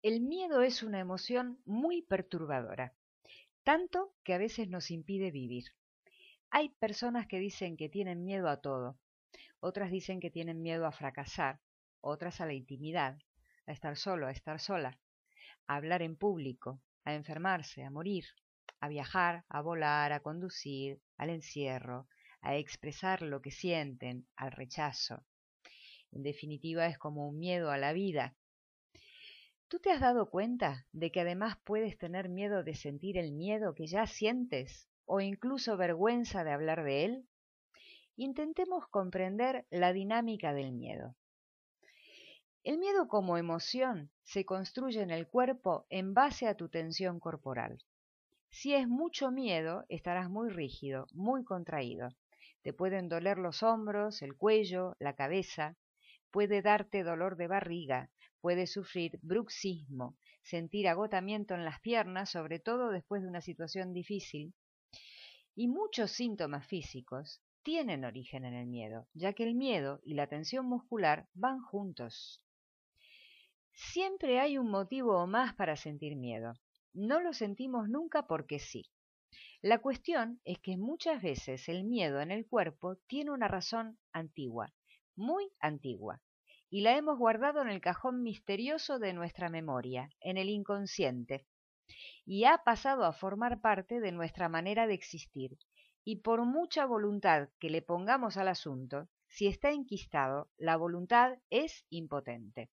El miedo es una emoción muy perturbadora, tanto que a veces nos impide vivir. Hay personas que dicen que tienen miedo a todo, otras dicen que tienen miedo a fracasar, otras a la intimidad, a estar solo, a estar sola, a hablar en público, a enfermarse, a morir, a viajar, a volar, a conducir, al encierro, a expresar lo que sienten, al rechazo. En definitiva es como un miedo a la vida ¿Tú te has dado cuenta de que además puedes tener miedo de sentir el miedo que ya sientes o incluso vergüenza de hablar de él? Intentemos comprender la dinámica del miedo. El miedo como emoción se construye en el cuerpo en base a tu tensión corporal. Si es mucho miedo, estarás muy rígido, muy contraído. Te pueden doler los hombros, el cuello, la cabeza. Puede darte dolor de barriga, Puede sufrir bruxismo, sentir agotamiento en las piernas, sobre todo después de una situación difícil. Y muchos síntomas físicos tienen origen en el miedo, ya que el miedo y la tensión muscular van juntos. Siempre hay un motivo o más para sentir miedo. No lo sentimos nunca porque sí. La cuestión es que muchas veces el miedo en el cuerpo tiene una razón antigua, muy antigua, y la hemos guardado en el cajón misterioso de nuestra memoria, en el inconsciente, y ha pasado a formar parte de nuestra manera de existir, y por mucha voluntad que le pongamos al asunto, si está enquistado, la voluntad es impotente.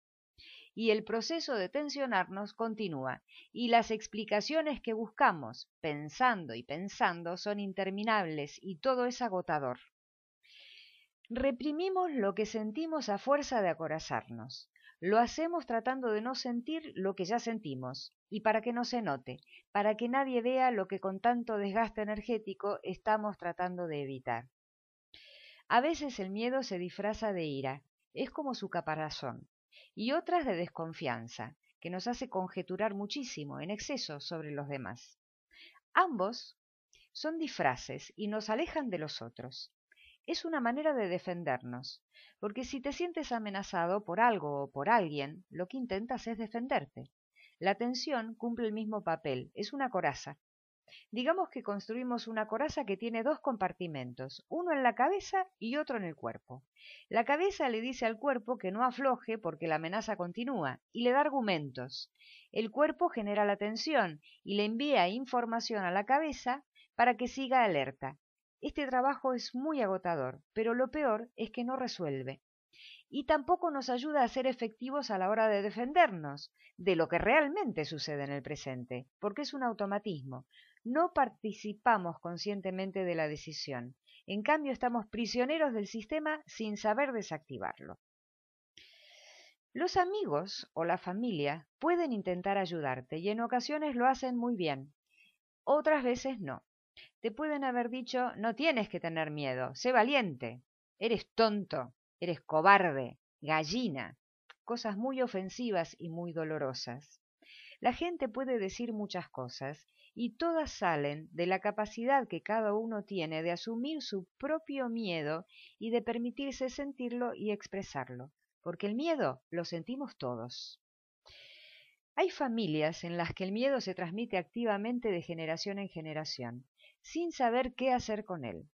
Y el proceso de tensionarnos continúa, y las explicaciones que buscamos, pensando y pensando, son interminables, y todo es agotador. Reprimimos lo que sentimos a fuerza de acorazarnos. Lo hacemos tratando de no sentir lo que ya sentimos, y para que no se note, para que nadie vea lo que con tanto desgaste energético estamos tratando de evitar. A veces el miedo se disfraza de ira, es como su caparazón, y otras de desconfianza, que nos hace conjeturar muchísimo, en exceso, sobre los demás. Ambos son disfraces y nos alejan de los otros es una manera de defendernos, porque si te sientes amenazado por algo o por alguien, lo que intentas es defenderte. La tensión cumple el mismo papel, es una coraza. Digamos que construimos una coraza que tiene dos compartimentos, uno en la cabeza y otro en el cuerpo. La cabeza le dice al cuerpo que no afloje porque la amenaza continúa y le da argumentos. El cuerpo genera la tensión y le envía información a la cabeza para que siga alerta. Este trabajo es muy agotador, pero lo peor es que no resuelve. Y tampoco nos ayuda a ser efectivos a la hora de defendernos de lo que realmente sucede en el presente, porque es un automatismo. No participamos conscientemente de la decisión. En cambio, estamos prisioneros del sistema sin saber desactivarlo. Los amigos o la familia pueden intentar ayudarte y en ocasiones lo hacen muy bien, otras veces no. Te pueden haber dicho, no tienes que tener miedo, sé valiente, eres tonto, eres cobarde, gallina, cosas muy ofensivas y muy dolorosas. La gente puede decir muchas cosas y todas salen de la capacidad que cada uno tiene de asumir su propio miedo y de permitirse sentirlo y expresarlo, porque el miedo lo sentimos todos. Hay familias en las que el miedo se transmite activamente de generación en generación sin saber qué hacer con él.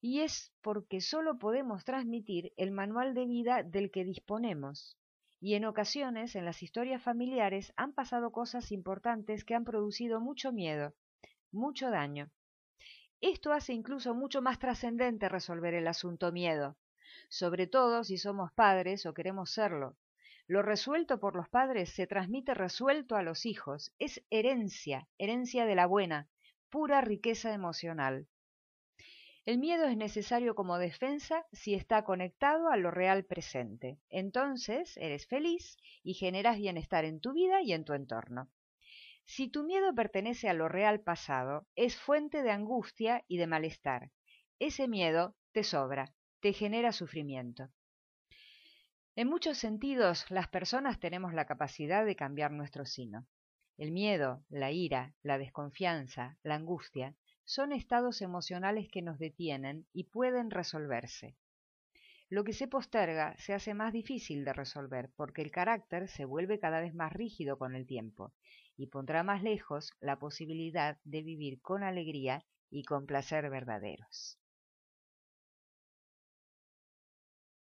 Y es porque solo podemos transmitir el manual de vida del que disponemos. Y en ocasiones, en las historias familiares, han pasado cosas importantes que han producido mucho miedo, mucho daño. Esto hace incluso mucho más trascendente resolver el asunto miedo, sobre todo si somos padres o queremos serlo. Lo resuelto por los padres se transmite resuelto a los hijos, es herencia, herencia de la buena, pura riqueza emocional. El miedo es necesario como defensa si está conectado a lo real presente. Entonces eres feliz y generas bienestar en tu vida y en tu entorno. Si tu miedo pertenece a lo real pasado, es fuente de angustia y de malestar. Ese miedo te sobra, te genera sufrimiento. En muchos sentidos, las personas tenemos la capacidad de cambiar nuestro sino. El miedo, la ira, la desconfianza, la angustia son estados emocionales que nos detienen y pueden resolverse. Lo que se posterga se hace más difícil de resolver porque el carácter se vuelve cada vez más rígido con el tiempo y pondrá más lejos la posibilidad de vivir con alegría y con placer verdaderos.